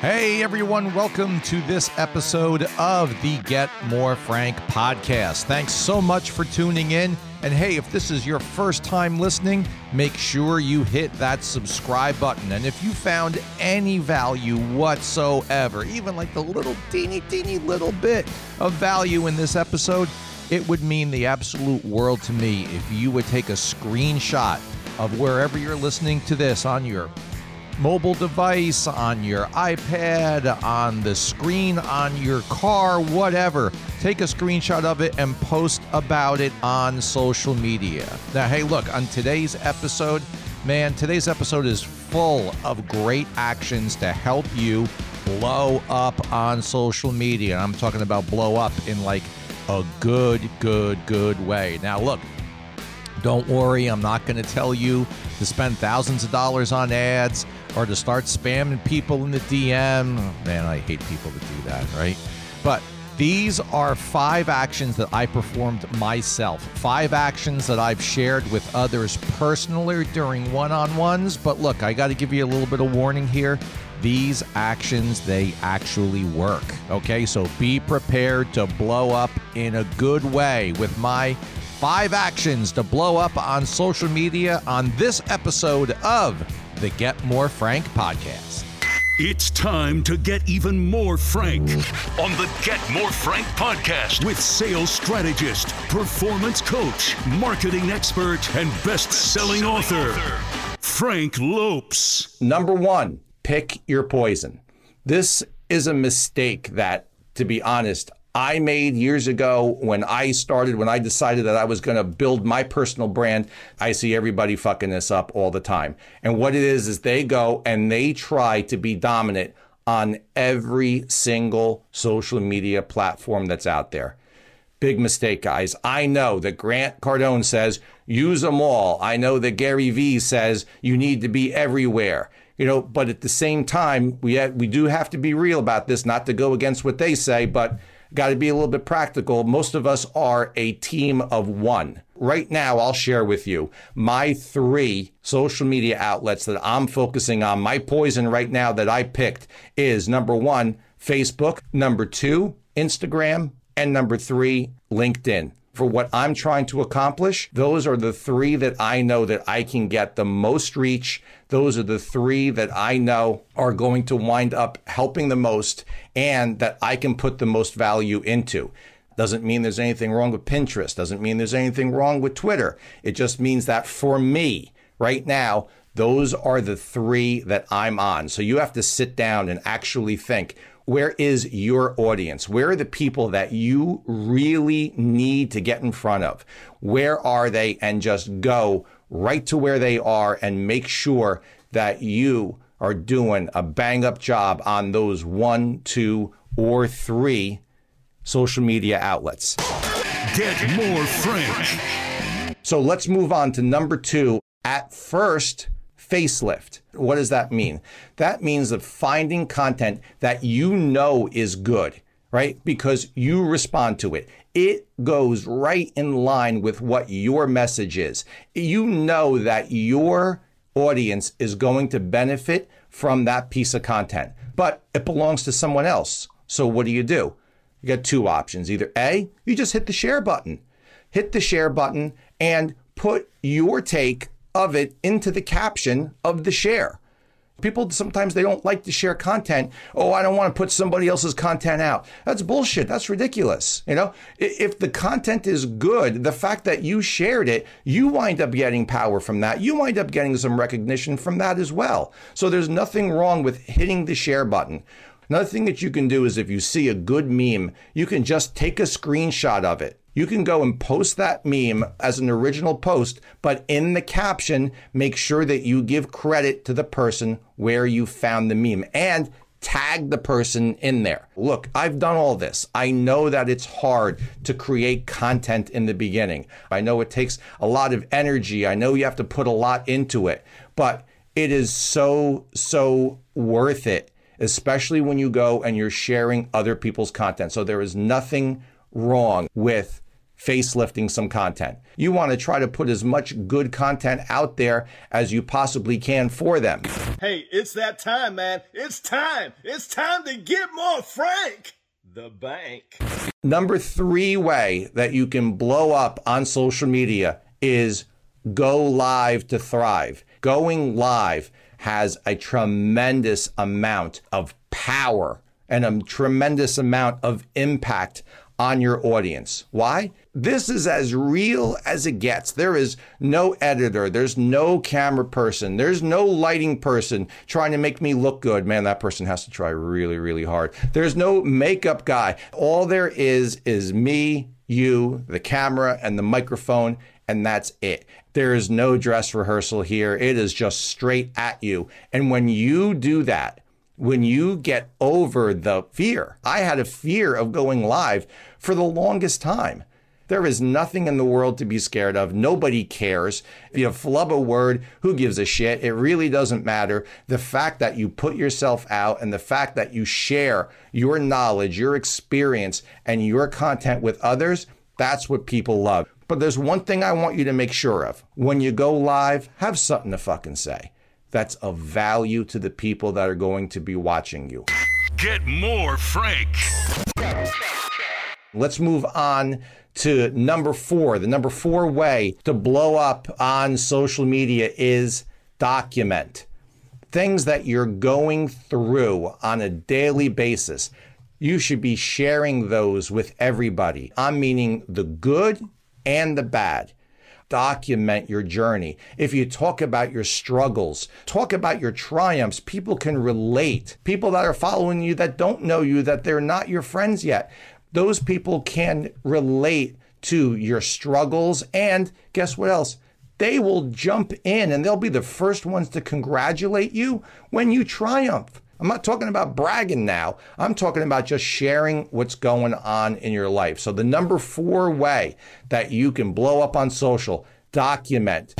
Hey everyone, welcome to this episode of the Get More Frank podcast. Thanks so much for tuning in. And hey, if this is your first time listening, make sure you hit that subscribe button. And if you found any value whatsoever, even like the little teeny, teeny little bit of value in this episode, it would mean the absolute world to me if you would take a screenshot of wherever you're listening to this on your mobile device, on your iPad, on the screen, on your car, whatever. Take a screenshot of it and post about it on social media. Now, hey, look, on today's episode, man, today's episode is full of great actions to help you blow up on social media. I'm talking about blow up in like a good, good, good way. Now, look, don't worry, I'm not going to tell you to spend thousands of dollars on ads or to start spamming people in the DM. Man, I hate people that do that, right? But these are five actions that I performed myself. Five actions that I've shared with others personally during one on ones. But look, I got to give you a little bit of warning here. These actions, they actually work. Okay, so be prepared to blow up in a good way with my five actions to blow up on social media on this episode of the Get More Frank podcast. It's time to get even more frank on the Get More Frank podcast with sales strategist, performance coach, marketing expert, and best selling author, Frank Lopes. Number one, pick your poison. This is a mistake that, to be honest, I made years ago when I started, when I decided that I was going to build my personal brand. I see everybody fucking this up all the time. And what it is, is they go and they try to be dominant on every single social media platform that's out there. Big mistake, guys. I know that Grant Cardone says use them all. I know that Gary Vee says you need to be everywhere. You know, but at the same time, we we do have to be real about this, not to go against what they say, but got to be a little bit practical. Most of us are a team of one. Right now, I'll share with you my three social media outlets that I'm focusing on. My poison right now that I picked is number one, Facebook, number two, Instagram, and number three, LinkedIn for what I'm trying to accomplish, those are the three that I know that I can get the most reach. Those are the three that I know are going to wind up helping the most and that I can put the most value into. Doesn't mean there's anything wrong with Pinterest. Doesn't mean there's anything wrong with Twitter. It just means that for me, right now, those are the three that I'm on. So you have to sit down and actually think where is your audience? Where are the people that you really need to get in front of? Where are they? And just go right to where they are and make sure that you are doing a bang up job on those one, two, or three social media outlets. Get more Frank. So let's move on to number two. At first, facelift. What does that mean? That means of finding content that you know is good, right? Because you respond to it. It goes right in line with what your message is. You know that your audience is going to benefit from that piece of content, but it belongs to someone else. So what do you do? You got two options. Either A, you just hit the share button. Hit the share button and put your take of it into the caption of the share. People sometimes they don't like to share content. Oh, I don't want to put somebody else's content out. That's bullshit. That's ridiculous. You know, if the content is good, the fact that you shared it, you wind up getting power from that. You wind up getting some recognition from that as well. So there's nothing wrong with hitting the share button. Another thing that you can do is if you see a good meme, you can just take a screenshot of it you can go and post that meme as an original post, but in the caption, make sure that you give credit to the person where you found the meme and tag the person in there. Look, I've done all this. I know that it's hard to create content in the beginning. I know it takes a lot of energy. I know you have to put a lot into it, but it is so, so worth it, especially when you go and you're sharing other people's content. So there is nothing wrong with facelifting some content. You want to try to put as much good content out there as you possibly can for them. Hey, it's that time, man. It's time. It's time to get more frank. The bank. Number three way that you can blow up on social media is go live to thrive. Going live has a tremendous amount of power and a tremendous amount of impact on your audience. Why? This is as real as it gets. There is no editor, there's no camera person, there's no lighting person trying to make me look good. Man, that person has to try really, really hard. There's no makeup guy. All there is is me, you, the camera, and the microphone, and that's it. There is no dress rehearsal here. It is just straight at you. And when you do that, when you get over the fear, I had a fear of going live for the longest time. There is nothing in the world to be scared of. Nobody cares. If you flub a word, who gives a shit? It really doesn't matter. The fact that you put yourself out and the fact that you share your knowledge, your experience, and your content with others, that's what people love. But there's one thing I want you to make sure of. When you go live, have something to fucking say that's of value to the people that are going to be watching you. Get more Frank. Let's move on to number four. The number four way to blow up on social media is document things that you're going through on a daily basis. You should be sharing those with everybody. I'm meaning the good and the bad document your journey, if you talk about your struggles, talk about your triumphs, people can relate. People that are following you that don't know you, that they're not your friends yet, those people can relate to your struggles. And guess what else? They will jump in and they'll be the first ones to congratulate you when you triumph. I'm not talking about bragging now. I'm talking about just sharing what's going on in your life. So, the number four way that you can blow up on social, document.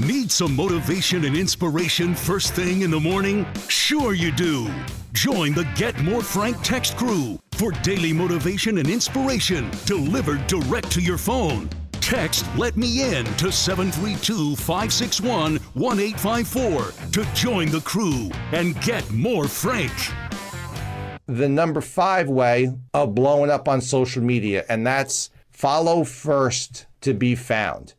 Need some motivation and inspiration first thing in the morning? Sure, you do. Join the Get More Frank text crew for daily motivation and inspiration delivered direct to your phone. Text Let Me In to 732 561 1854 to join the crew and get more Frank. The number five way of blowing up on social media, and that's follow first to be found.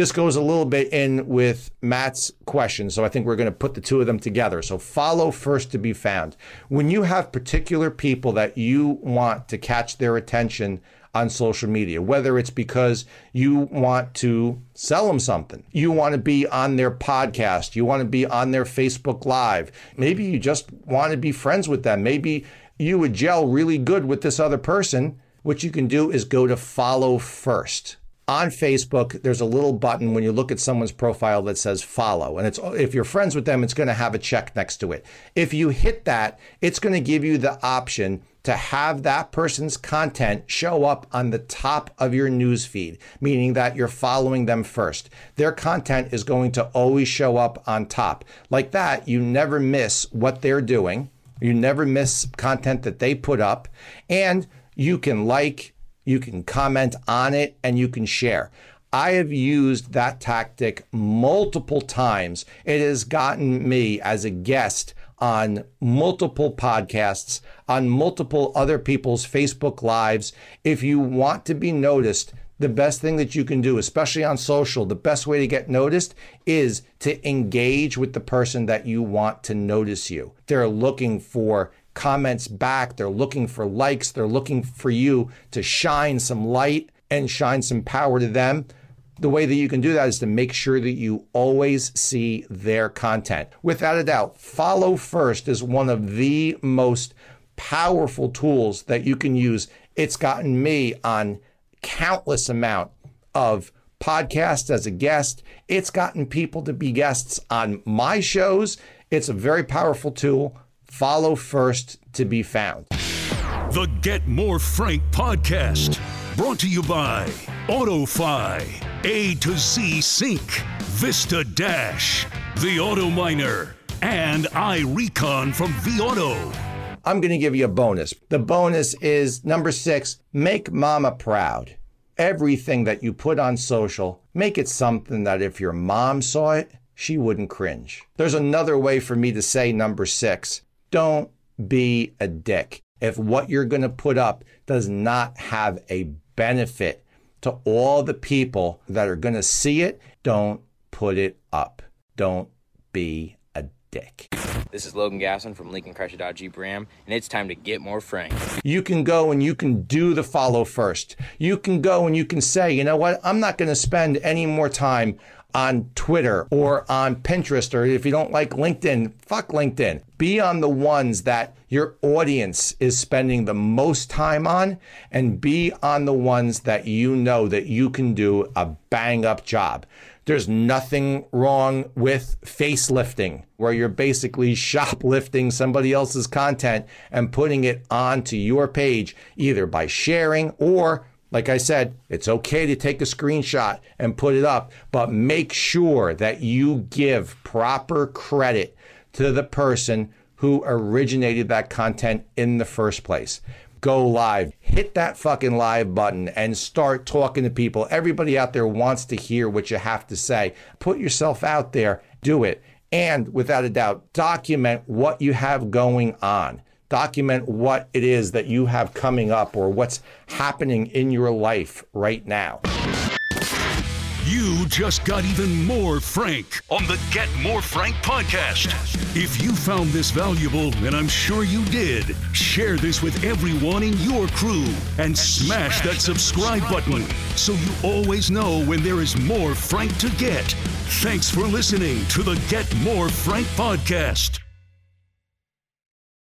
This goes a little bit in with Matt's question, so I think we're going to put the two of them together. So, follow first to be found. When you have particular people that you want to catch their attention on social media, whether it's because you want to sell them something, you want to be on their podcast, you want to be on their Facebook Live, maybe you just want to be friends with them, maybe you would gel really good with this other person. What you can do is go to follow first on Facebook, there's a little button when you look at someone's profile that says follow. And it's if you're friends with them, it's going to have a check next to it. If you hit that, it's going to give you the option to have that person's content show up on the top of your news feed, meaning that you're following them first. Their content is going to always show up on top. Like that, you never miss what they're doing. You never miss content that they put up. And you can like, you can comment on it, and you can share. I have used that tactic multiple times. It has gotten me as a guest on multiple podcasts, on multiple other people's Facebook Lives. If you want to be noticed, the best thing that you can do, especially on social, the best way to get noticed is to engage with the person that you want to notice you. They're looking for comments back. They're looking for likes. They're looking for you to shine some light and shine some power to them. The way that you can do that is to make sure that you always see their content. Without a doubt, follow first is one of the most powerful tools that you can use. It's gotten me on countless amount of podcasts as a guest. It's gotten people to be guests on my shows. It's a very powerful tool follow first to be found. The Get More Frank podcast, brought to you by AutoFi, A2Z Sync, Vista Dash, The Auto Miner, and iRecon from vAuto. I'm going to give you a bonus. The bonus is number six make mama proud. everything that you put on social, make it something that if your mom saw it, she wouldn't cringe. There's another way for me to say number six don't be a dick. If what you're going to put up does not have a benefit to all the people that are going to see it, don't put it up. Don't be a dick. This is Logan Gasson from Lincoln Chrysler Dodge Jeep Ram, and it's time to get more frank. You can go and you can do the follow first. You can go and you can say, you know what, I'm not going to spend any more time on Twitter or on Pinterest, or if you don't like LinkedIn, fuck LinkedIn. Be on the ones that your audience is spending the most time on, and be on the ones that you know that you can do a bang up job. There's nothing wrong with facelifting, where you're basically shoplifting somebody else's content and putting it onto your page, either by sharing or like I said, it's okay to take a screenshot and put it up, but make sure that you give proper credit to the person who originated that content in the first place. Go live, hit that fucking live button and start talking to people. Everybody out there wants to hear what you have to say. Put yourself out there, do it. And without a doubt, document what you have going on document what it is that you have coming up or what's happening in your life right now. You just got even more frank on the Get More Frank podcast. If you found this valuable, and I'm sure you did, share this with everyone in your crew and smash that subscribe button so you always know when there is more Frank to get. Thanks for listening to the Get More Frank podcast.